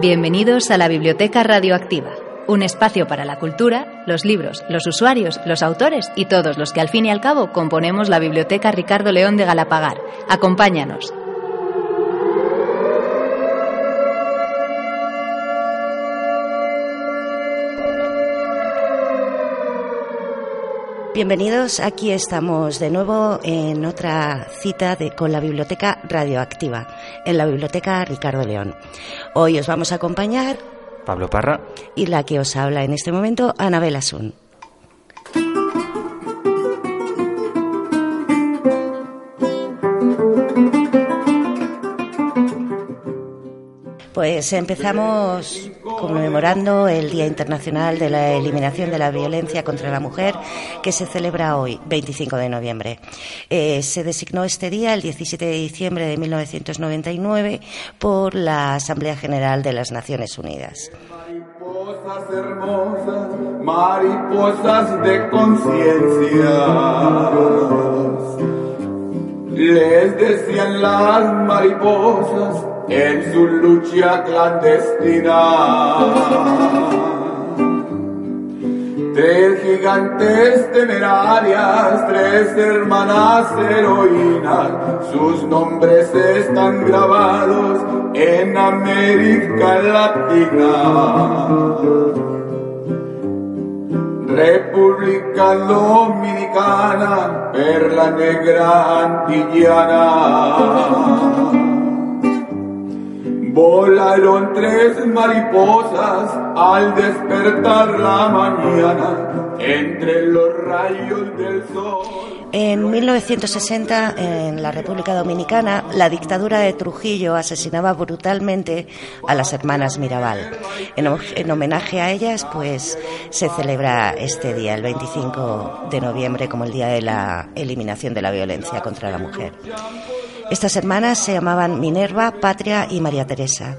Bienvenidos a la Biblioteca Radioactiva, un espacio para la cultura, los libros, los usuarios, los autores y todos los que al fin y al cabo componemos la Biblioteca Ricardo León de Galapagar. Acompáñanos. Bienvenidos, aquí estamos de nuevo en otra cita de, con la Biblioteca Radioactiva, en la Biblioteca Ricardo León. Hoy os vamos a acompañar Pablo Parra. y la que os habla en este momento, Anabel Asun. Pues empezamos conmemorando el Día Internacional de la Eliminación de la Violencia contra la Mujer, que se celebra hoy, 25 de noviembre. Eh, se designó este día, el 17 de diciembre de 1999, por la Asamblea General de las Naciones Unidas. Mariposas hermosas, mariposas de conciencia. Les decían las mariposas en su lucha clandestina. Tres gigantes temerarias, tres hermanas heroínas, sus nombres están grabados en América Latina. República Dominicana, perla negra antillana. Volaron tres mariposas al despertar la mañana entre los rayos del sol. En 1960, en la República Dominicana, la dictadura de Trujillo asesinaba brutalmente a las hermanas Mirabal. En, ho- en homenaje a ellas, pues se celebra este día, el 25 de noviembre, como el día de la eliminación de la violencia contra la mujer. Estas hermanas se llamaban Minerva, Patria y María Teresa.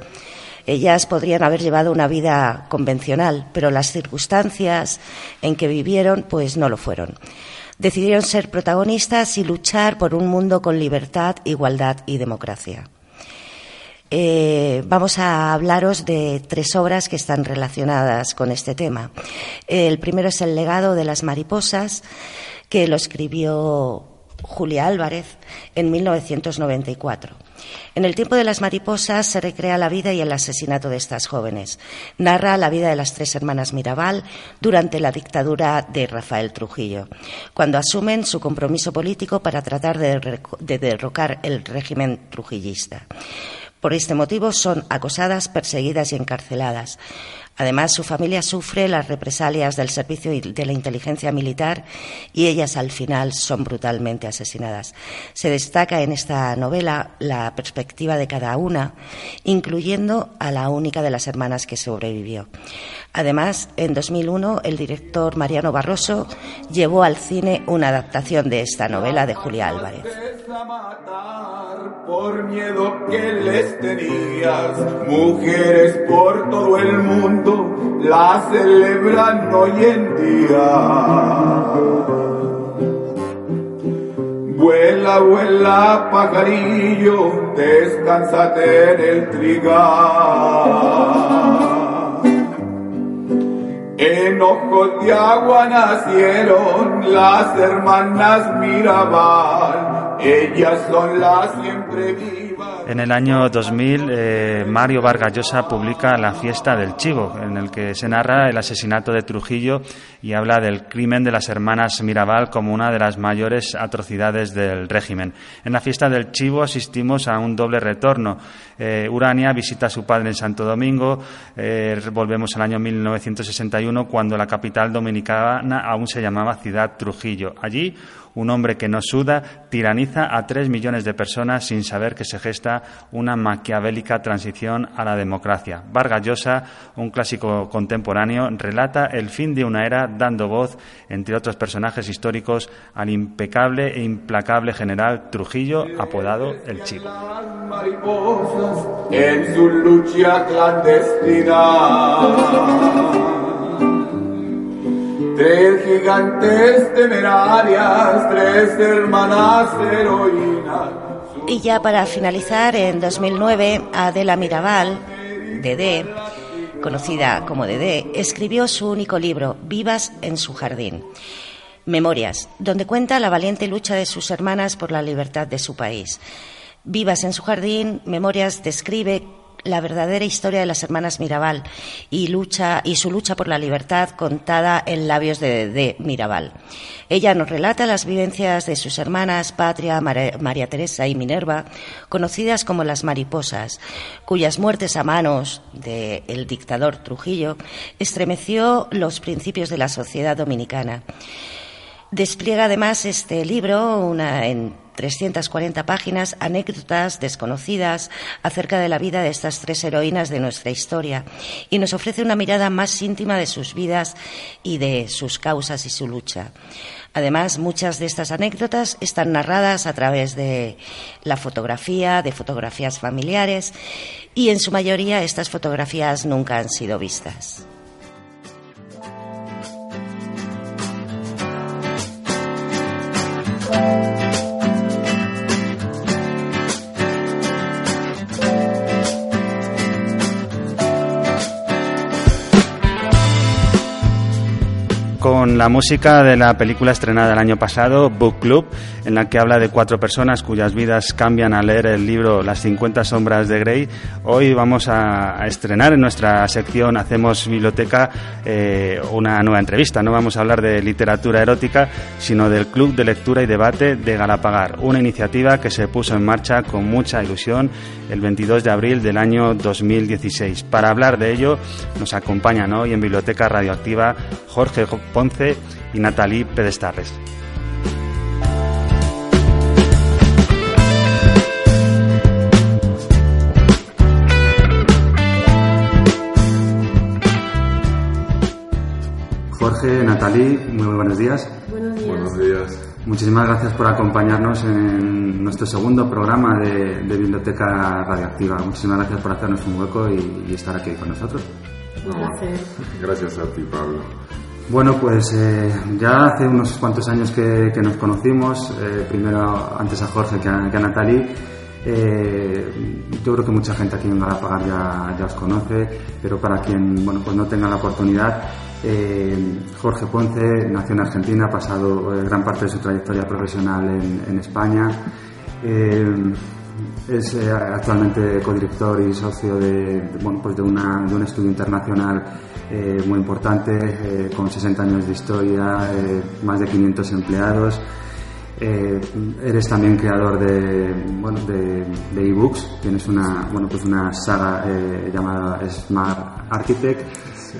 Ellas podrían haber llevado una vida convencional, pero las circunstancias en que vivieron pues no lo fueron. Decidieron ser protagonistas y luchar por un mundo con libertad, igualdad y democracia. Eh, vamos a hablaros de tres obras que están relacionadas con este tema. El primero es El legado de las mariposas, que lo escribió Julia Álvarez en 1994. En el tiempo de las mariposas se recrea la vida y el asesinato de estas jóvenes. Narra la vida de las tres hermanas Mirabal durante la dictadura de Rafael Trujillo, cuando asumen su compromiso político para tratar de, derroc- de derrocar el régimen trujillista. Por este motivo son acosadas, perseguidas y encarceladas. Además, su familia sufre las represalias del servicio de la inteligencia militar y ellas al final son brutalmente asesinadas. Se destaca en esta novela la perspectiva de cada una, incluyendo a la única de las hermanas que sobrevivió. Además, en 2001, el director Mariano Barroso llevó al cine una adaptación de esta novela de Julia Álvarez. La celebran hoy en día. Vuela, vuela, pajarillo, descansate en el trigal. En ojos de agua nacieron las hermanas Mirabal. Ellas son las siempre vivas. En el año 2000, eh, Mario Vargas Llosa publica La fiesta del chivo, en el que se narra el asesinato de Trujillo y habla del crimen de las hermanas Mirabal como una de las mayores atrocidades del régimen. En la fiesta del chivo asistimos a un doble retorno. Eh, Urania visita a su padre en Santo Domingo. Eh, volvemos al año 1961, cuando la capital dominicana aún se llamaba Ciudad Trujillo. Allí, un hombre que no suda tiraniza a tres millones de personas sin saber que se gesta una maquiavélica transición a la democracia. Vargas Llosa, un clásico contemporáneo, relata el fin de una era dando voz, entre otros personajes históricos, al impecable e implacable general Trujillo, apodado El Chivo. En su lucha clandestina. Tres gigantes temerarias, tres hermanas heroínas. Y ya para finalizar, en 2009, Adela Mirabal, Dede, conocida como Dede, escribió su único libro, Vivas en su jardín. Memorias, donde cuenta la valiente lucha de sus hermanas por la libertad de su país. Vivas en su jardín, Memorias describe la verdadera historia de las hermanas Mirabal y lucha y su lucha por la libertad contada en labios de, Mirabal. Ella nos relata las vivencias de sus hermanas Patria, María Teresa y Minerva, conocidas como las mariposas, cuyas muertes a manos del dictador Trujillo estremeció los principios de la sociedad dominicana. Despliega además este libro una, en 340 páginas anécdotas desconocidas acerca de la vida de estas tres heroínas de nuestra historia y nos ofrece una mirada más íntima de sus vidas y de sus causas y su lucha. Además, muchas de estas anécdotas están narradas a través de la fotografía, de fotografías familiares y en su mayoría estas fotografías nunca han sido vistas. Con la música de la película estrenada el año pasado, Book Club, en la que habla de cuatro personas cuyas vidas cambian al leer el libro Las 50 sombras de Grey. Hoy vamos a, estrenar en nuestra sección Hacemos Biblioteca eh, una nueva entrevista. No vamos a hablar de literatura erótica, sino del Club de Lectura y Debate de Galapagar, una iniciativa que se puso en marcha con mucha ilusión el 22 de abril del año 2016. Para hablar de ello nos acompañan hoy en Biblioteca Radioactiva Jorge Ponce y Natalie Pedestarres. Jorge, Natalie, muy buenos días. Buenos días. Buenos días. Muchísimas gracias por acompañarnos en nuestro segundo programa de, Biblioteca Radioactiva. Muchísimas gracias por hacernos un hueco y, estar aquí con nosotros. Gracias a ti, Pablo. Bueno, pues eh, ya hace unos cuantos años que, nos conocimos, eh, primero antes a Jorge que a, Natalie. Eh, yo creo que mucha gente aquí en Galapagar ya, ya os conoce, pero para quien bueno, pues no tenga la oportunidad, Jorge Ponce nació en Argentina, ha pasado gran parte de su trayectoria profesional en, España. Es actualmente codirector y socio de, bueno, pues de, una, de un estudio internacional eh, muy importante, eh, con 60 años de historia, eh, más de 500 empleados. eres también creador de bueno, de, ebooks, tienes una, bueno, pues una saga llamada Smart Architect,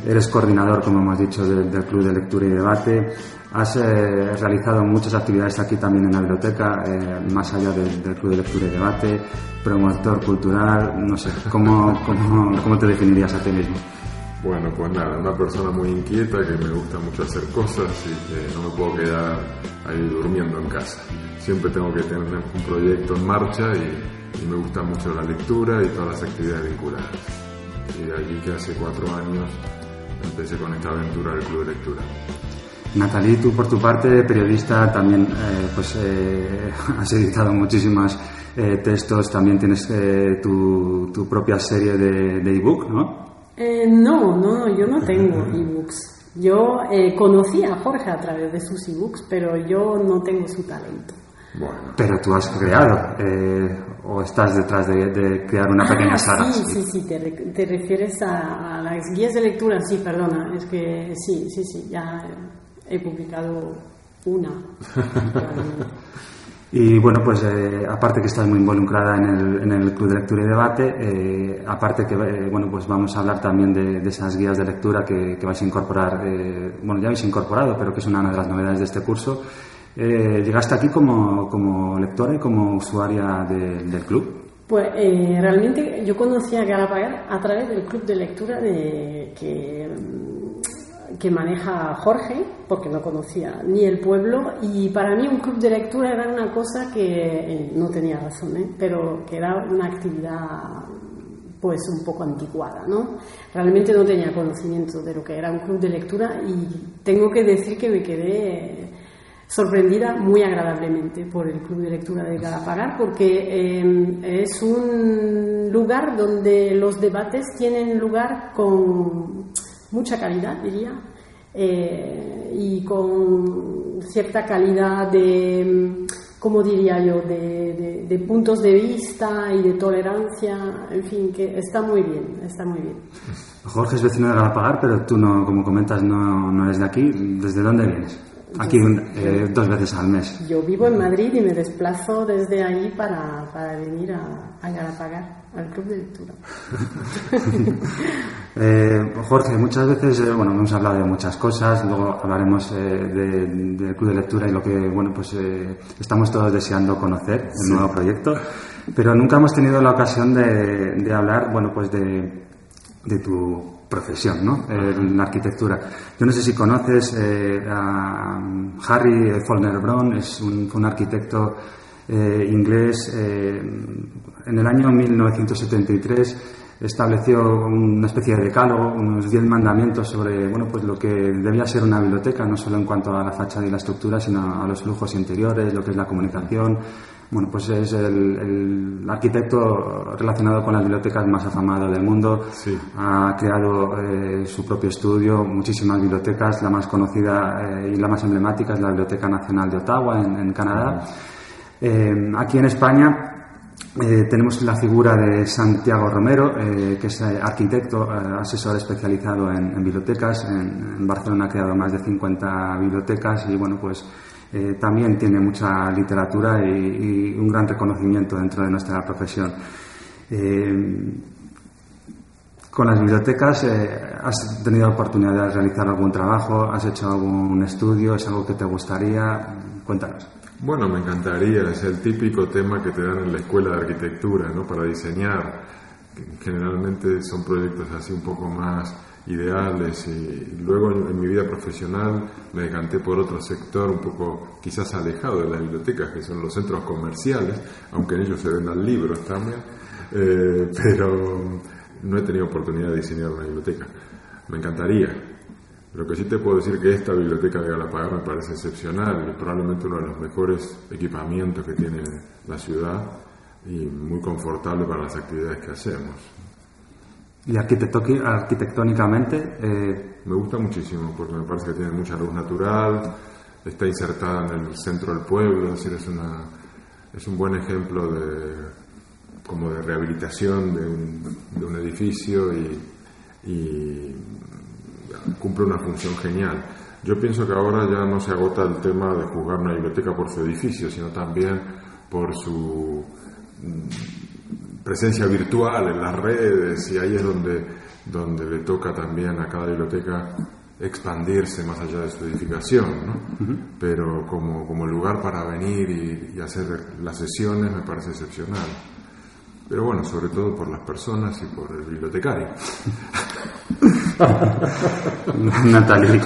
eres coordinador, como hemos dicho, del, Club de Lectura y Debate, has realizado muchas actividades aquí también en la biblioteca, más allá del, Club de Lectura y Debate, promotor cultural, no sé, ¿cómo, cómo, cómo te definirías a ti mismo? Bueno, pues nada, una persona muy inquieta que me gusta mucho hacer cosas y que no me puedo quedar ahí durmiendo en casa. Siempre tengo que tener un proyecto en marcha y, me gusta mucho la lectura y todas las actividades vinculadas. Y de allí que hace cuatro años empecé con esta aventura del Club de Lectura. Natalie, tú por tu parte, periodista, también eh, pues eh, has editado muchísimos eh, textos, también tienes tu, tu, propia serie de, de ebook, ¿no? Eh, no, no, yo no tengo ebooks. Yo eh, conocí a Jorge a través de sus ebooks, pero yo no tengo su talento. Bueno, Pero tú has creado eh, o estás detrás de, de crear una pequeña Ah, saga. sí, sí, sí, te, re- te refieres a, a las guías de lectura, sí, perdona, es que sí, sí, sí, ya he publicado una. Y bueno, pues eh, aparte que estás muy involucrada en el, en el Club de Lectura y Debate, eh, aparte que eh, bueno, pues vamos a hablar también de, de esas guías de lectura que, que vais a incorporar, eh, bueno, ya habéis incorporado, pero que es una de las novedades de este curso. Eh, llegaste aquí como, como lectora y como usuaria de- del club. Pues eh, realmente yo conocí a Galapagar a través del club de lectura que, que maneja Jorge, porque no conocía ni el pueblo, y para mí un club de lectura era una cosa que eh, no tenía razón, pero que era una actividad pues un poco anticuada, ¿no? Realmente no tenía conocimiento de lo que era un club de lectura y tengo que decir que me quedé sorprendida muy agradablemente por el Club de Lectura de Galapagar porque eh, es un lugar donde los debates tienen lugar con mucha calidad, diría, eh, y con cierta calidad de, ¿cómo diría yo?, de, de- de puntos de vista y de tolerancia, en fin, que está muy bien, está muy bien. Jorge es vecino de Galapagar, pero tú, no, como comentas, no, no eres de aquí. ¿Desde dónde vienes? Aquí un- eh, dos veces al mes. Yo vivo en Madrid y me desplazo desde ahí para, para venir a, a Galapagar, al club de lectura. Eh, Jorge, muchas veces, eh, bueno, hemos hablado de muchas cosas, luego hablaremos eh, de- del club de lectura y lo que, bueno, pues eh, estamos todos deseando conocer, el nuevo proyecto, pero nunca hemos tenido la ocasión de, de hablar, bueno, pues de, de tu profesión, ¿no? Eh, la arquitectura. Yo no sé si conoces eh, a Harry Follner Brown, es un, arquitecto eh, inglés. en el año 1973 estableció una especie de decálogo, unos diez mandamientos sobre bueno, pues lo que debía ser una biblioteca, no solo en cuanto a la fachada y la estructura, sino a los flujos interiores, lo que es la comunicación. Bueno, pues es el, el arquitecto relacionado con las bibliotecas más afamado del mundo. Sí. Ha creado eh, su propio estudio, muchísimas bibliotecas. La más conocida eh, y la más emblemática es la Biblioteca Nacional de Ottawa, en, en Canadá. Eh, aquí en España tenemos la figura de Santiago Romero, que es arquitecto, asesor especializado en, en bibliotecas. En, en Barcelona ha creado más de 50 bibliotecas y, bueno, pues eh, también tiene mucha literatura y, un gran reconocimiento dentro de nuestra profesión. Eh, con las bibliotecas, eh, ¿has tenido oportunidad de realizar algún trabajo? ¿Has hecho algún estudio? ¿Es algo que te gustaría? Cuéntanos. Bueno, me encantaría, es el típico tema que te dan en la escuela de arquitectura, ¿no? Para diseñar. Generalmente son proyectos así un poco más ideales y luego en, mi vida profesional me decanté por otro sector un poco quizás alejado de las bibliotecas, que son los centros comerciales, aunque en ellos se vendan libros también, Eh, pero no he tenido oportunidad de diseñar una biblioteca. Me encantaría, lo que sí te puedo decir que esta biblioteca de Galapagar me parece excepcional, probablemente uno de los mejores equipamientos que tiene la ciudad y muy confortable para las actividades que hacemos. Y arquitectónicamente, eh, Me gusta muchísimo porque me parece que tiene mucha luz natural, está insertada en el centro del pueblo, es decir, es, una, es un buen ejemplo de, como de rehabilitación de un, edificio y, cumple una función genial. Yo pienso que ahora ya no se agota el tema de juzgar una biblioteca por su edificio, sino también por su presencia virtual en las redes y ahí es donde, donde le toca también a cada biblioteca expandirse más allá de su edificación, ¿no? Pero como, como lugar para venir y, y hacer las sesiones me parece excepcional. Pero bueno, sobre todo por las personas y por el bibliotecario. Natalie,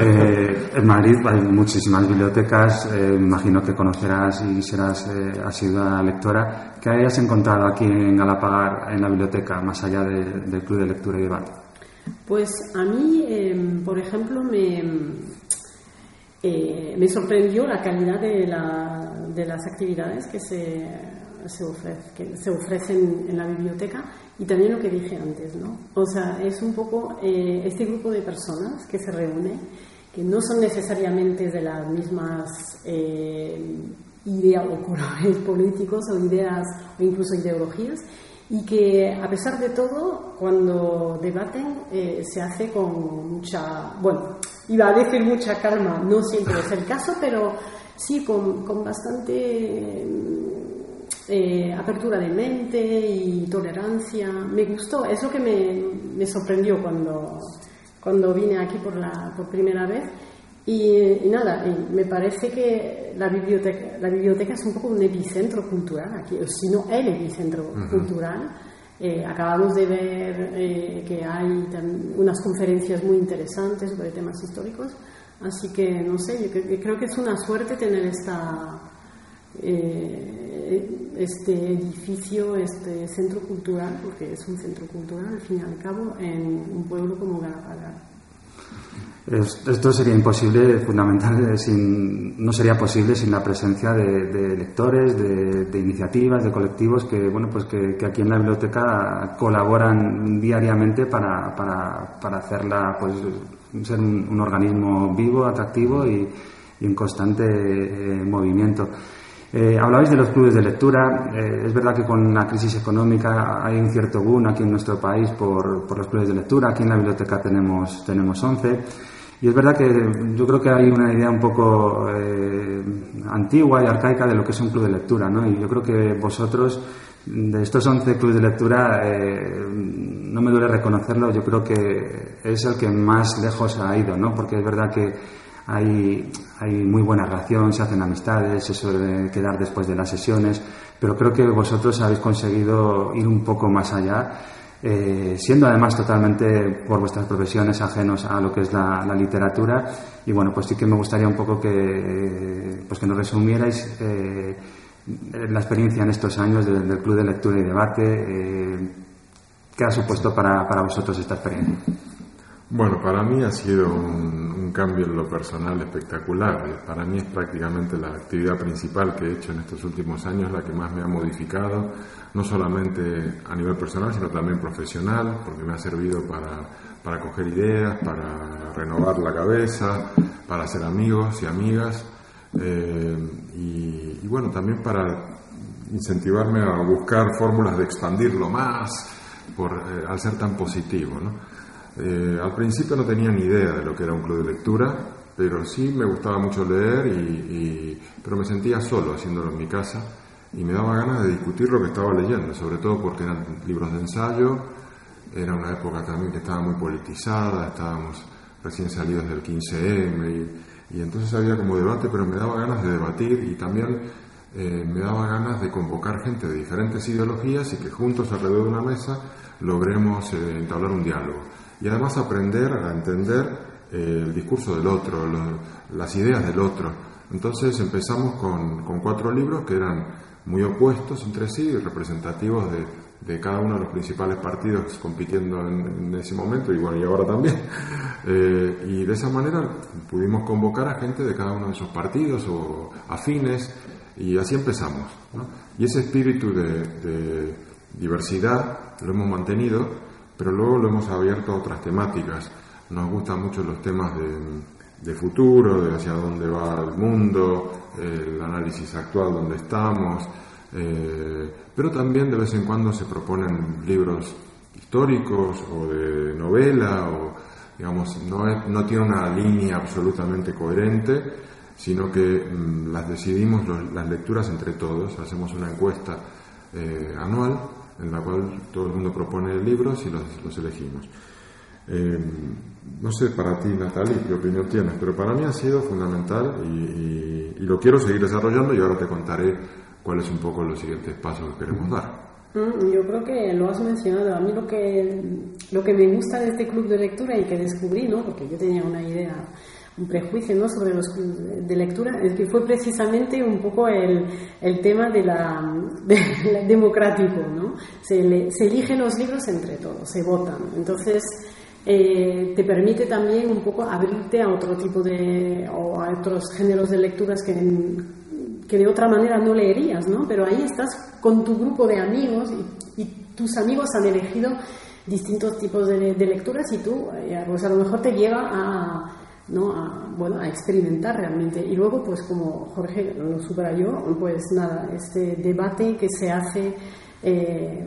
eh, en Madrid hay muchísimas bibliotecas, eh, imagino que conocerás y serás eh, asidua lectora. ¿Qué hayas encontrado aquí en Galapagar, en la biblioteca, más allá de- del Club de Lectura y Debate? Pues a mí, eh, por ejemplo, me, eh, me sorprendió la calidad de, la- de las actividades que se, se, se ofrecen en la biblioteca y también lo que dije antes, ¿no? O sea, es un poco eh, este grupo de personas que se reúne, que no son necesariamente de las mismas... eh, ideas o colores políticos o ideas o incluso ideologías y que a pesar de todo cuando debaten eh, se hace con mucha, bueno, iba a decir mucha calma, no siempre es el caso, pero sí con, con bastante eh, apertura de mente y tolerancia. Me gustó, es lo que me, me sorprendió cuando, cuando vine aquí por, la, por primera vez. Y, nada, me parece que la biblioteca, la biblioteca es un poco un epicentro cultural aquí, o si no el epicentro cultural. Eh, acabamos de ver eh, que hay unas conferencias muy interesantes sobre temas históricos, así que no sé, yo creo que es una suerte tener esta, eh, este edificio, este centro cultural, porque es un centro cultural al fin y al cabo, en un pueblo como Galapagar. Esto sería imposible, fundamental, sin, no sería posible sin la presencia de, lectores, de, iniciativas, de colectivos que, bueno, pues que, aquí en la biblioteca colaboran diariamente para, para, para hacerla, pues, ser un, organismo vivo, atractivo y, en constante eh, movimiento. Eh, hablabais de los clubes de lectura. Eh, es verdad que con la crisis económica hay un cierto boom aquí en nuestro país por, por los clubes de lectura. Aquí en la biblioteca tenemos, tenemos 11. Y es verdad que yo creo que hay una idea un poco eh, antigua y arcaica de lo que es un club de lectura, ¿no? Y yo creo que vosotros, de estos 11 clubes de lectura, eh, no me duele reconocerlo, yo creo que es el que más lejos ha ido, ¿no? Porque es verdad que hay, hay muy buena relación, se hacen amistades, se suele quedar después de las sesiones, pero creo que vosotros habéis conseguido ir un poco más allá, eh, siendo además totalmente por vuestras profesiones ajenos a lo que es la, literatura. Y bueno, pues sí que me gustaría un poco que, pues que nos resumierais eh, la experiencia en estos años del, Club de Lectura y Debate. Eh, ¿Qué ha supuesto para, para vosotros esta experiencia? Bueno, para mí ha sido un, cambio en lo personal espectacular. Para mí es prácticamente la actividad principal que he hecho en estos últimos años, la que más me ha modificado, no solamente a nivel personal, sino también profesional, porque me ha servido para, para coger ideas, para renovar la cabeza, para ser amigos y amigas, eh, y, bueno, también para incentivarme a buscar fórmulas de expandirlo más, eh, al ser tan positivo. ¿no? Eh, al principio no tenía ni idea de lo que era un club de lectura, pero sí me gustaba mucho leer, y, pero me sentía solo haciéndolo en mi casa y me daba ganas de discutir lo que estaba leyendo, sobre todo porque eran libros de ensayo, era una época también que estaba muy politizada, estábamos recién salidos del 15M y, entonces había como debate, pero me daba ganas de debatir y también eh, me daba ganas de convocar gente de diferentes ideologías y que juntos alrededor de una mesa logremos eh, entablar un diálogo y además aprender a entender eh, el discurso del otro, las ideas del otro. Entonces empezamos con, cuatro libros que eran muy opuestos entre sí, representativos de, cada uno de los principales partidos compitiendo en, ese momento, y bueno, y ahora también. Eh, y de esa manera pudimos convocar a gente de cada uno de esos partidos o afines, y así empezamos. Y ese espíritu de diversidad lo hemos mantenido pero luego lo hemos abierto a otras temáticas. Nos gustan mucho los temas de, futuro, de hacia dónde va el mundo, el análisis actual donde estamos, eh, pero también de vez en cuando se proponen libros históricos o de novela, o digamos, no, tiene una línea absolutamente coherente, sino que mm, las decidimos las lecturas entre todos, hacemos una encuesta eh, anual en la cual todo el mundo propone libros y los, elegimos. Eh, no sé para ti, Natalie, qué opinión tienes, pero para mí ha sido fundamental y, lo quiero seguir desarrollando y ahora te contaré cuáles son un poco los siguientes pasos que queremos dar. Mm, yo creo que lo has mencionado. A mí lo que, lo que me gusta de este club de lectura y que descubrí, ¿no? porque yo tenía una idea un prejuicio ¿no? sobre los de lectura, es que fue precisamente un poco el, el tema de la, democrático, ¿no? Se, eligen los libros entre todos, se votan. Entonces, eh, te permite también un poco abrirte a otro tipo de, o a otros géneros de lecturas que, que de otra manera no leerías, ¿no? Pero ahí estás con tu grupo de amigos y, tus amigos han elegido distintos tipos de, de lecturas y tú, eh, pues a lo mejor te lleva a ¿no? A, bueno, a experimentar realmente. Y luego, pues como Jorge lo subrayó, pues nada, este debate que se hace eh,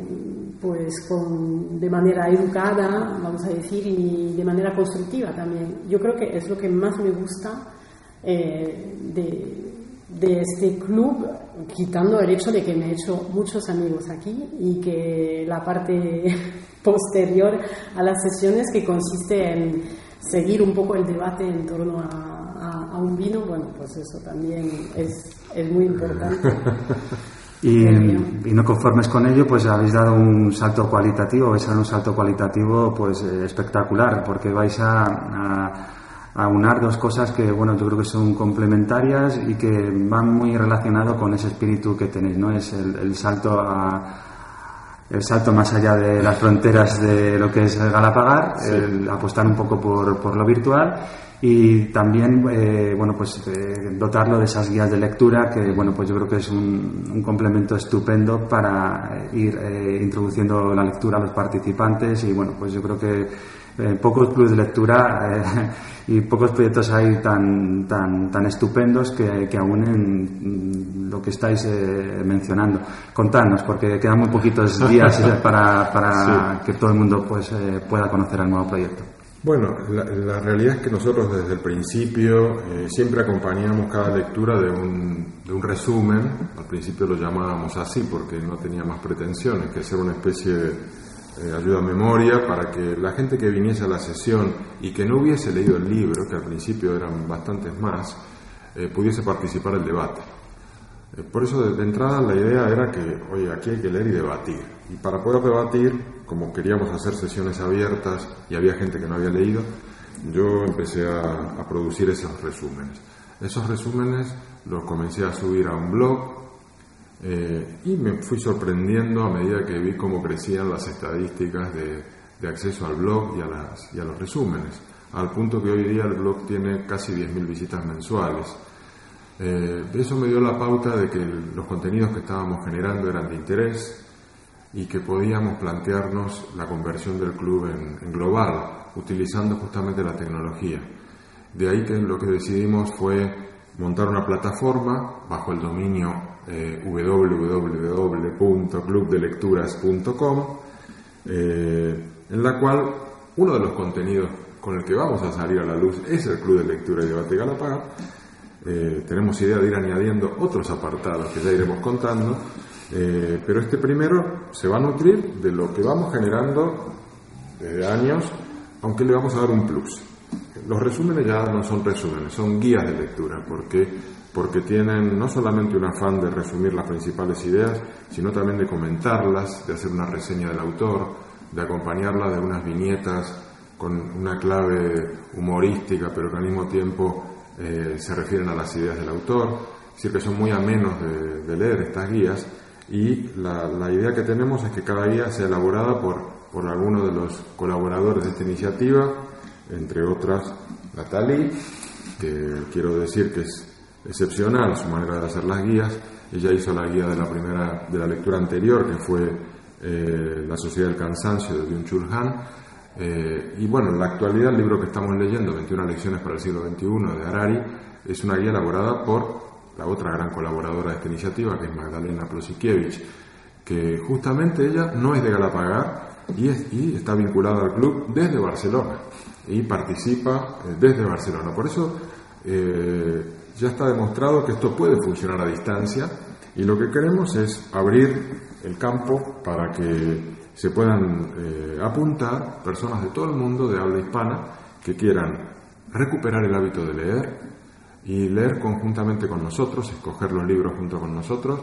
pues con, de manera educada, vamos a decir, y de manera constructiva también. Yo creo que es lo que más me gusta eh, de, de este club, quitando el hecho de que me he hecho muchos amigos aquí y que la parte posterior a las sesiones que consiste en seguir un poco el debate en torno a, a, un vino, bueno, pues eso también es, es muy importante. Y, y, no conformes con ello, pues habéis dado un salto cualitativo, vais a dar un salto cualitativo pues eh, espectacular, porque vais a, a, a, unar dos cosas que, bueno, yo creo que son complementarias y que van muy relacionados con ese espíritu que tenéis, ¿no? Es el, el salto a el salto más allá de las fronteras de lo que es el Galapagar, sí. el apostar un poco por, por lo virtual y también eh, bueno pues eh, dotarlo de esas guías de lectura que bueno pues yo creo que es un, un complemento estupendo para ir eh, introduciendo la lectura a los participantes y bueno pues yo creo que eh, pocos clubes de lectura eh, y pocos proyectos hay tan tan tan estupendos que, que unen lo que estáis eh, mencionando. Contadnos, porque quedan muy poquitos días para, para sí. que todo el mundo pues pueda conocer el nuevo proyecto. Bueno, la, la, realidad es que nosotros desde el principio eh, siempre acompañamos cada lectura de un, de un, resumen. Al principio lo llamábamos así porque no tenía más pretensiones que ser una especie de eh, ayuda a memoria para que la gente que viniese a la sesión y que no hubiese leído el libro, que al principio eran bastantes más, eh, pudiese participar del debate. Eh, por eso de, de entrada la idea era que, oye, aquí hay que leer y debatir. Y para poder debatir, como queríamos hacer sesiones abiertas y había gente que no había leído, yo empecé a producir esos resúmenes. Esos resúmenes los comencé a subir a un blog eh, y me fui sorprendiendo a medida que vi cómo crecían las estadísticas de, de acceso al blog y a, las, y a, los resúmenes, al punto que hoy día el blog tiene casi 10.000 visitas mensuales. Eh, eso me dio la pauta de que los contenidos que estábamos generando eran de interés y que podíamos plantearnos la conversión del club en, en global, utilizando justamente la tecnología. De ahí que lo que decidimos fue montar una plataforma bajo el dominio www.clubdelecturas.com, eh, en la cual uno de los contenidos con el que vamos a salir a la luz es el Club de Lectura y Debate Galapagar. Eh, tenemos idea de ir añadiendo otros apartados que ya iremos contando, eh, pero este primero se va a nutrir de lo que vamos generando desde años, aunque le vamos a dar un plus. Los resúmenes ya no son resúmenes, son guías de lectura, porque porque tienen no solamente un afán de resumir las principales ideas, sino también de comentarlas, de hacer una reseña del autor, de acompañarla de unas viñetas con una clave humorística, pero que al mismo tiempo eh, se refieren a las ideas del autor. Es decir, que son muy amenos de, de leer estas guías y la, la, idea que tenemos es que cada guía sea elaborada por, por alguno de los colaboradores de esta iniciativa, entre otras Natalie, que quiero decir que es excepcional su manera de hacer las guías. Ella hizo la guía de la primera de la lectura anterior, que fue eh, La Sociedad del Cansancio de Byung-Chul Han. Eh, y bueno, en la actualidad el libro que estamos leyendo, 21 lecciones para el siglo XXI, de Harari, es una guía elaborada por la otra gran colaboradora de esta iniciativa, que es Magdalena Plosikiewicz, que justamente ella no es de Galapagar y, es, y está vinculada al club desde Barcelona y participa eh, desde Barcelona. Por eso eh, ya está demostrado que esto puede funcionar a distancia y lo que queremos es abrir el campo para que se puedan eh, apuntar personas de todo el mundo de habla hispana que quieran recuperar el hábito de leer y leer conjuntamente con nosotros, escoger los libros junto con nosotros,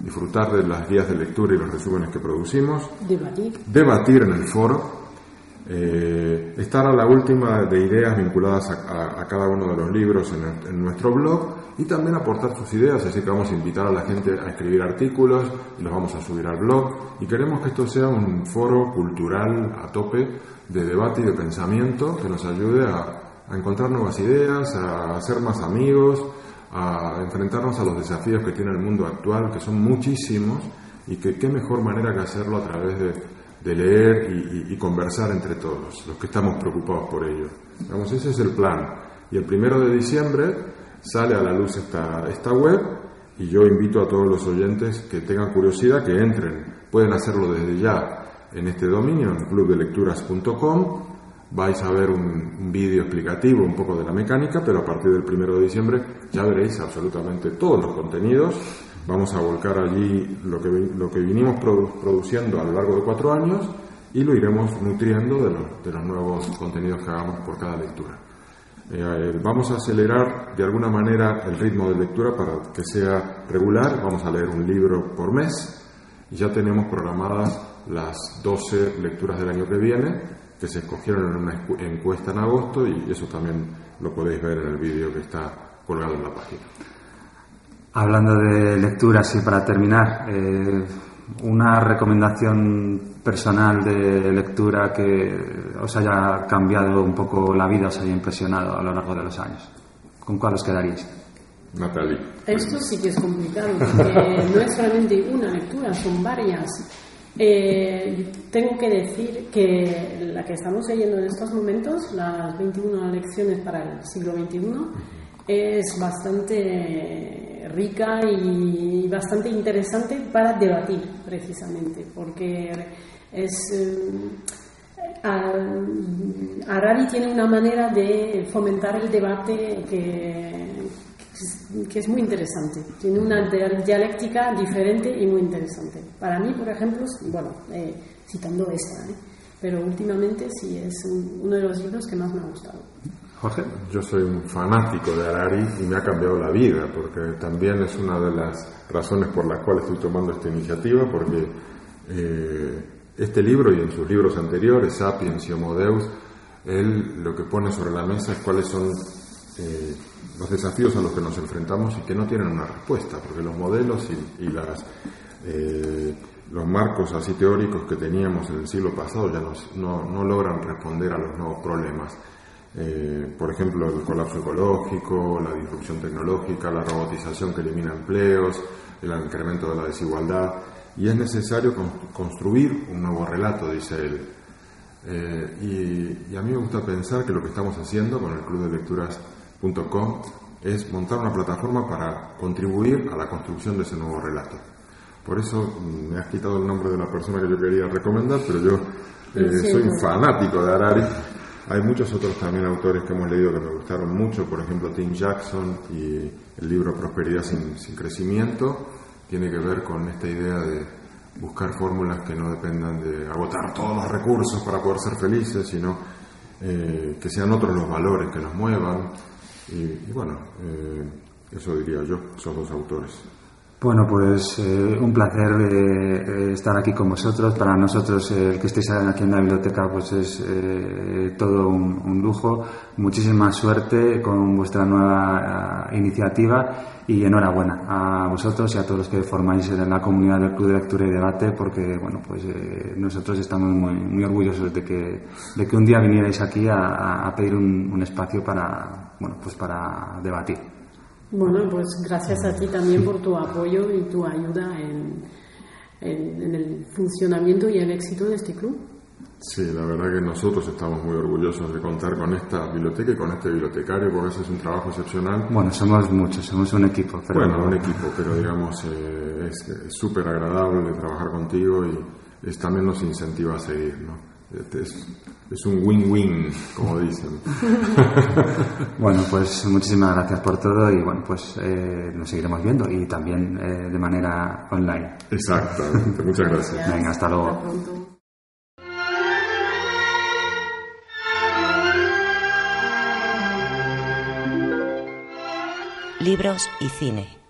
disfrutar de las guías de lectura y los resúmenes que producimos, debatir, debatir en el foro eh, a la última de ideas vinculadas a, cada uno de los libros en, nuestro blog y también aportar sus ideas, así que vamos a invitar a la gente a escribir artículos y los vamos a subir al blog. Y queremos que esto sea un foro cultural a tope de debate y de pensamiento que nos ayude a, encontrar nuevas ideas, a hacer más amigos, a enfrentarnos a los desafíos que tiene el mundo actual, que son muchísimos y que qué mejor manera que hacerlo a través de de leer y, conversar entre todos, los que estamos preocupados por ello. Digamos, ese es el plan. Y el primero de diciembre sale a la luz esta, esta web y yo invito a todos los oyentes que tengan curiosidad que entren. Pueden hacerlo desde ya en este dominio, en clubdelecturas.com. Vais a ver un, un vídeo explicativo un poco de la mecánica, pero a partir del primero de diciembre ya veréis absolutamente todos los contenidos. Vamos a volcar allí lo que, lo que vinimos produ- produciendo a lo largo de cuatro años y lo iremos nutriendo de, los- de los nuevos contenidos que hagamos por cada lectura. Eh, eh, vamos a acelerar de alguna manera el ritmo de lectura para que sea regular. Vamos a leer un libro por mes y ya tenemos programadas las 12 lecturas del año que viene que se escogieron en una encuesta en agosto y eso también lo podéis ver en el vídeo que está colgado en la página. Hablando de lecturas y para terminar, eh, una recomendación personal de lectura que os haya cambiado un poco la vida, os haya impresionado a lo largo de los años. ¿Con cuál os quedaríais? Natalie. Esto sí que es complicado, porque no es solamente una lectura, son varias. Eh, tengo que decir que la que estamos leyendo en estos momentos, las 21 lecciones para el siglo XXI, es bastante rica y bastante interesante para debatir, precisamente, porque es. eh, tiene una manera de fomentar el debate que, que es muy interesante. Tiene una dia- dialéctica diferente y muy interesante. Para mí, por ejemplo, bueno, eh, citando esta, ¿eh? pero últimamente sí es un- uno de los libros que más me ha gustado. Jorge. Yo soy un fanático de Harari y me ha cambiado la vida, porque también es una de las razones por las cuales estoy tomando esta iniciativa, porque eh, este libro y en sus libros anteriores, Sapiens y Homo él lo que pone sobre la mesa es cuáles son eh, los desafíos a los que nos enfrentamos y que no tienen una respuesta, porque los modelos y, eh, los marcos así teóricos que teníamos en el siglo pasado ya nos- no, no logran responder a los nuevos problemas. Eh, por ejemplo, el colapso ecológico, la disrupción tecnológica, la robotización que elimina empleos, el incremento de la desigualdad. Y es necesario con- construir un nuevo relato, dice él. Eh, y, y a mí me gusta pensar que lo que estamos haciendo con el Club de Lecturas.com es montar una plataforma para contribuir a la construcción de ese nuevo relato. Por eso mm, me has quitado el nombre de la persona que yo quería recomendar, pero yo eh, Sí, soy un fanático de Harari. Hay muchos otros también autores que hemos leído que me gustaron mucho, por ejemplo Tim Jackson y el libro Prosperidad sin, crecimiento, tiene que ver con esta idea de buscar fórmulas que no dependan de agotar todos los recursos para poder ser felices, sino eh, que sean otros los valores que nos muevan. Y, y bueno, eh, eso diría yo, esos dos autores. Bueno, pues eh, un placer eh, eh, estar aquí con vosotros. Para nosotros, el que estéis aquí en la biblioteca, pues es todo un, lujo. Muchísima suerte con vuestra nueva eh, iniciativa y enhorabuena a vosotros y a todos los que formáis en la comunidad del Club de Lectura y Debate, porque bueno, pues nosotros estamos muy, muy orgullosos de que, de que un día vinierais aquí a pedir un, un espacio para, bueno, pues para debatir. Bueno, pues gracias a ti también por tu apoyo y tu ayuda en, en- en el funcionamiento y el éxito de este club. Sí, la verdad que nosotros estamos muy orgullosos de contar con esta biblioteca y con este bibliotecario, porque ese es un trabajo excepcional. Bueno, somos muchos, somos un equipo. Pero Bueno, un equipo, pero digamos, eh, es es súper agradable trabajar contigo y es, también nos incentiva a seguir, ¿no? Este Es, es un win-win, como dicen. Bueno, pues muchísimas gracias por todo y bueno, pues eh, nos seguiremos viendo y también eh, de manera online. Exactamente, muchas gracias. Venga, hasta luego. Hasta. Libros y cine.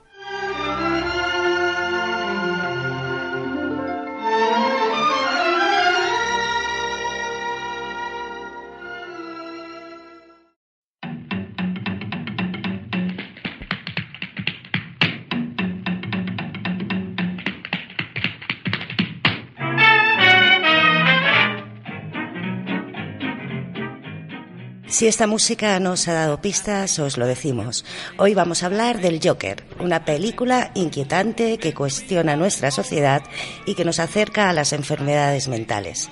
Si esta música nos ha dado pistas, os lo decimos. Hoy vamos a hablar del Joker, una película inquietante que cuestiona nuestra sociedad y que nos acerca a las enfermedades mentales.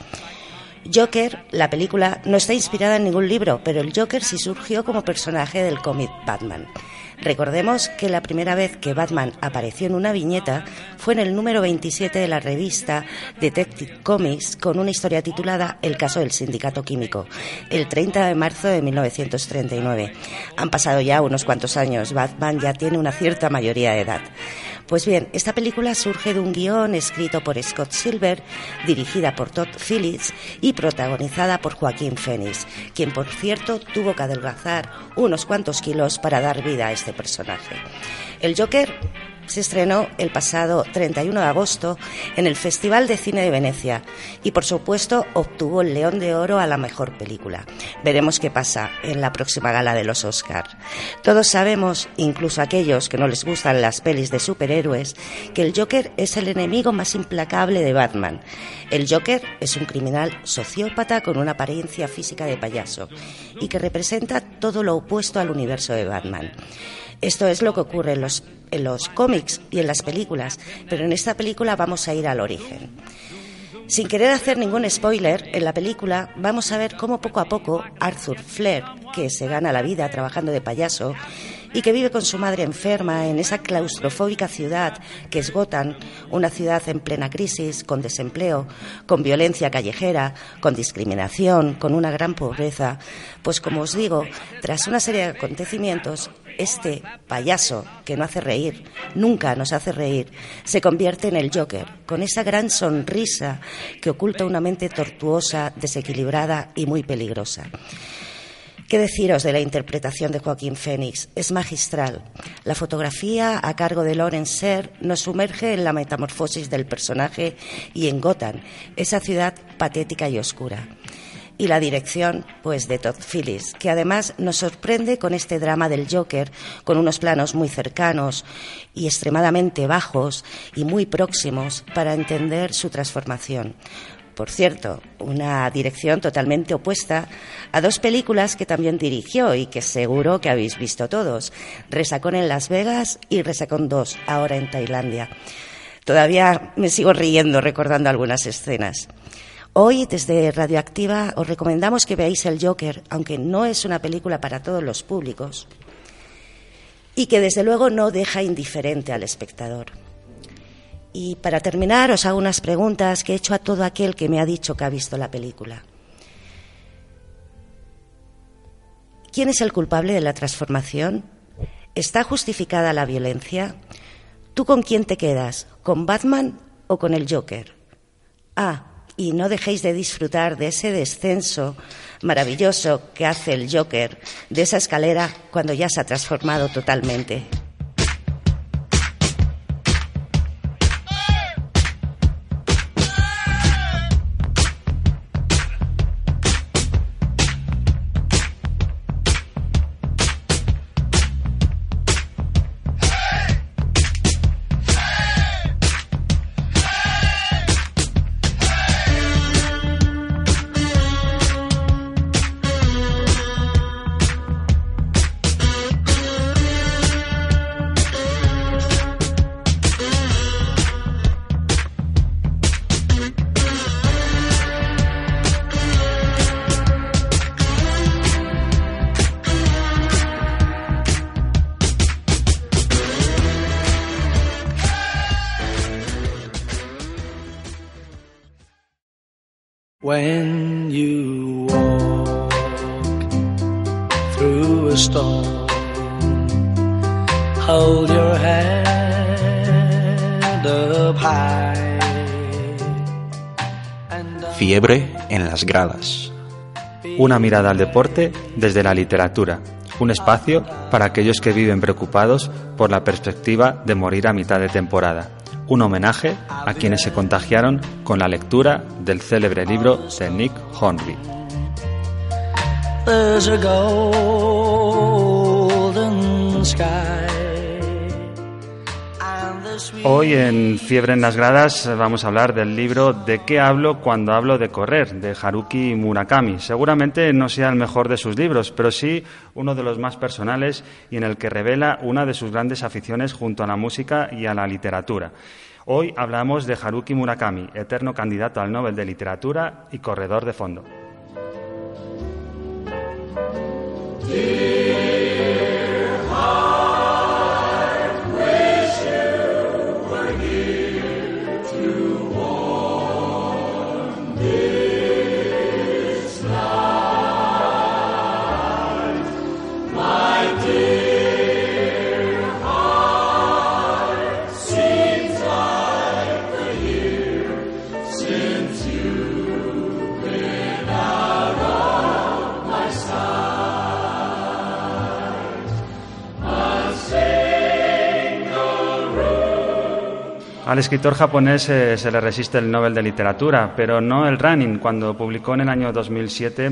Joker, la película, no está inspirada en ningún libro, pero el Joker sí surgió como personaje del cómic Batman. Recordemos que la primera vez que Batman apareció en una viñeta fue en el número 27 de la revista Detective Comics con una historia titulada El caso del sindicato químico, el 30 de marzo de 1939. Han pasado ya unos cuantos años, Batman ya tiene una cierta mayoría de edad. Pues bien, esta película surge de un guion escrito por Scott Silver, dirigida por Todd Phillips y protagonizada por Joaquín Phoenix, quien por cierto tuvo que adelgazar unos cuantos kilos para dar vida a este personaje. El Joker se estrenó el pasado 31 de agosto en el Festival de Cine de Venecia y por supuesto obtuvo el León de Oro a la mejor película. Veremos qué pasa en la próxima gala de los Oscars. Todos sabemos, incluso aquellos que no les gustan las pelis de superhéroes, que el Joker es el enemigo más implacable de Batman. El Joker es un criminal sociópata con una apariencia física de payaso y que representa todo lo opuesto al universo de Batman. Esto es lo que ocurre en los, en los cómics y en las películas, pero en esta película vamos a ir al origen. Sin querer hacer ningún spoiler, en la película vamos a ver cómo poco a poco Arthur Flair, que se gana la vida trabajando de payaso y que vive con su madre enferma en esa claustrofóbica ciudad que es Gotham, una ciudad en plena crisis, con desempleo, con violencia callejera, con discriminación, con una gran pobreza, pues como os digo, tras una serie de acontecimientos, este payaso que no hace reír, nunca nos hace reír, se convierte en el Joker, con esa gran sonrisa que oculta una mente tortuosa, desequilibrada y muy peligrosa. ¿Qué deciros de la interpretación de Joaquín Fénix? Es magistral. La fotografía a cargo de Lawrence Ser nos sumerge en la metamorfosis del personaje y en Gotham, esa ciudad patética y oscura y la dirección pues de Todd Phillips, que además nos sorprende con este drama del Joker, con unos planos muy cercanos y extremadamente bajos y muy próximos para entender su transformación. Por cierto, una dirección totalmente opuesta a dos películas que también dirigió y que seguro que habéis visto todos, Resacón en Las Vegas y Resacón 2, ahora en Tailandia. Todavía me sigo riendo recordando algunas escenas. Hoy, desde Radioactiva, os recomendamos que veáis El Joker, aunque no es una película para todos los públicos, y que desde luego no deja indiferente al espectador. Y para terminar, os hago unas preguntas que he hecho a todo aquel que me ha dicho que ha visto la película. ¿Quién es el culpable de la transformación? ¿Está justificada la violencia? ¿Tú con quién te quedas? ¿Con Batman o con el Joker? Ah, y no dejéis de disfrutar de ese descenso maravilloso que hace el Joker de esa escalera cuando ya se ha transformado totalmente. Una mirada al deporte desde la literatura. Un espacio para aquellos que viven preocupados por la perspectiva de morir a mitad de temporada un homenaje a quienes se contagiaron con la lectura del célebre libro de Nick Hornby. Hoy en Fiebre en las Gradas vamos a hablar del libro ¿De qué hablo cuando hablo de correr? de Haruki Murakami. Seguramente no sea el mejor de sus libros, pero sí uno de los más personales y en el que revela una de sus grandes aficiones junto a la música y a la literatura. Hoy hablamos de Haruki Murakami, eterno candidato al Nobel de Literatura y corredor de fondo. Al escritor japonés eh, se le resiste el Nobel de Literatura, pero no el running. Cuando publicó en el año 2007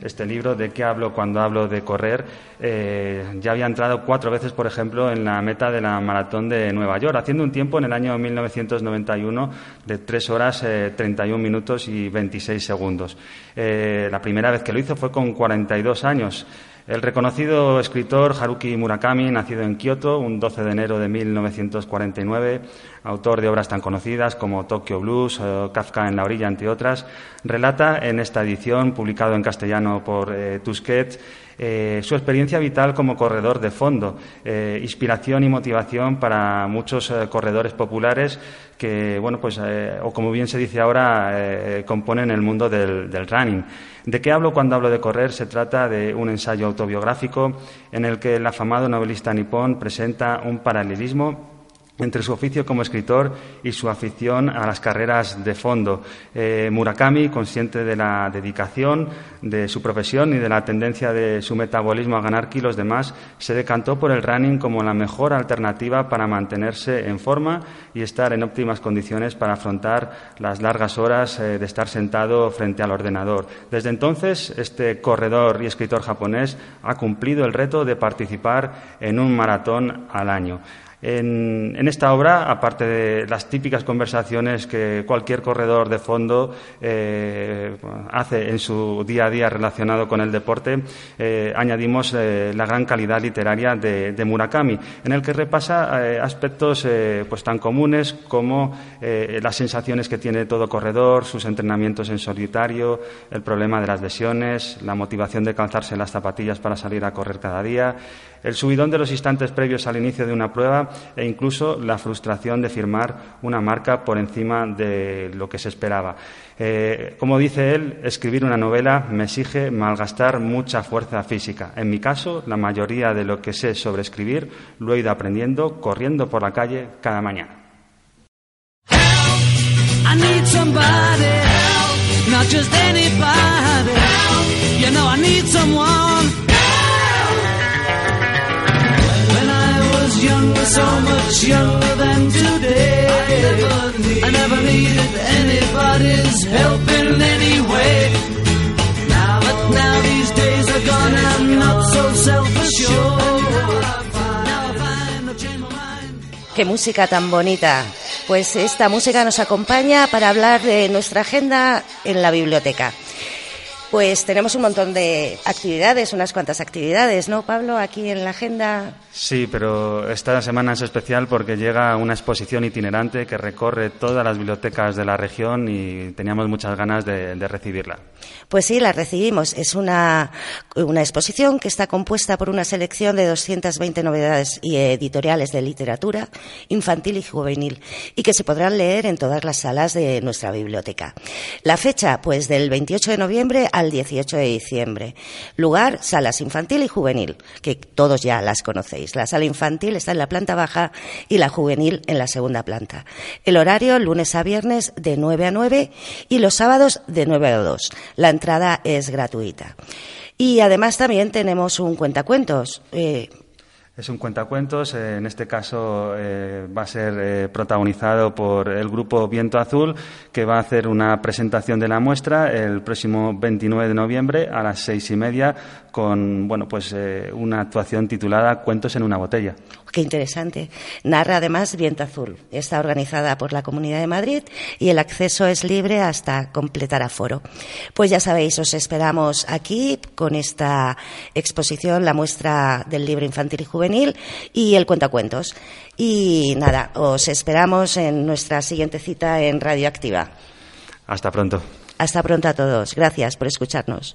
este libro, ¿De qué hablo cuando hablo de correr? Eh, ya había entrado cuatro veces, por ejemplo, en la meta de la maratón de Nueva York, haciendo un tiempo en el año 1991 de 3 horas 31 eh, minutos y 26 segundos. la primera vez que lo hizo fue con 42 años. El reconocido escritor Haruki Murakami, nacido en Kioto un 12 de enero de 1949, autor de obras tan conocidas como Tokyo Blues, o Kafka en la orilla, entre otras, relata en esta edición, publicado en castellano por eh, Tusquets, eh, su experiencia vital como corredor de fondo, eh, inspiración y motivación para muchos eh, corredores populares que, bueno, pues, o como bien se dice ahora, componen el mundo del, del running. ¿De qué hablo cuando hablo de correr? Se trata de un ensayo autobiográfico en el que el afamado novelista nipón presenta un paralelismo entre su oficio como escritor y su afición a las carreras de fondo. Eh, Murakami, consciente de la dedicación de su profesión y de la tendencia de su metabolismo a ganar kilos de más, se decantó por el running como la mejor alternativa para mantenerse en forma y estar en óptimas condiciones para afrontar las largas horas eh, de estar sentado frente al ordenador. Desde entonces, este corredor y escritor japonés ha cumplido el reto de participar en un maratón al año. En, esta obra, aparte de las típicas conversaciones que cualquier corredor de fondo eh, hace en su día a día relacionado con el deporte, eh, añadimos eh, la gran calidad literaria de, Murakami, en el que repasa aspectos pues tan comunes como las sensaciones que tiene todo corredor, sus entrenamientos en solitario, el problema de las lesiones, la motivación de calzarse las zapatillas para salir a correr cada día, el subidón de los instantes previos al inicio de una prueba e incluso la frustración de firmar una marca por encima de lo que se esperaba. Eh, como dice él, escribir una novela me exige malgastar mucha fuerza física. En mi caso, la mayoría de lo que sé sobre escribir lo he ido aprendiendo corriendo por la calle cada mañana. Qué música tan bonita. Pues esta música nos acompaña para hablar de nuestra agenda en la biblioteca. Pues tenemos un montón de actividades, unas cuantas actividades, ¿no, Pablo? Aquí en la agenda. Sí, pero esta semana es especial porque llega una exposición itinerante que recorre todas las bibliotecas de la región y teníamos muchas ganas de, recibirla. Pues sí, la recibimos. Es una, una, exposición que está compuesta por una selección de 220 novedades y editoriales de literatura infantil y juvenil y que se podrán leer en todas las salas de nuestra biblioteca. La fecha, pues del 28 de noviembre al 18 de diciembre. Lugar, salas infantil y juvenil, que todos ya las conocéis. La sala infantil está en la planta baja y la juvenil en la segunda planta. El horario, lunes a viernes, de 9 a 9 y los sábados de 9 a 2. La entrada es gratuita. Y además también tenemos un cuentacuentos. Eh, es un cuentacuentos, eh, en este caso eh, va a ser eh, protagonizado por el grupo Viento Azul, que va a hacer una presentación de la muestra el próximo 29 de noviembre a las seis y media con bueno pues una actuación titulada Cuentos en una botella. Qué interesante. Narra además Viento Azul. Está organizada por la Comunidad de Madrid y el acceso es libre hasta completar aforo. Pues ya sabéis, os esperamos aquí con esta exposición, la muestra del libro infantil y juvenil juvenil y el cuentacuentos. Y nada, os esperamos en nuestra siguiente cita en Radioactiva. Hasta pronto. Hasta pronto a todos. Gracias por escucharnos.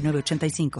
906985.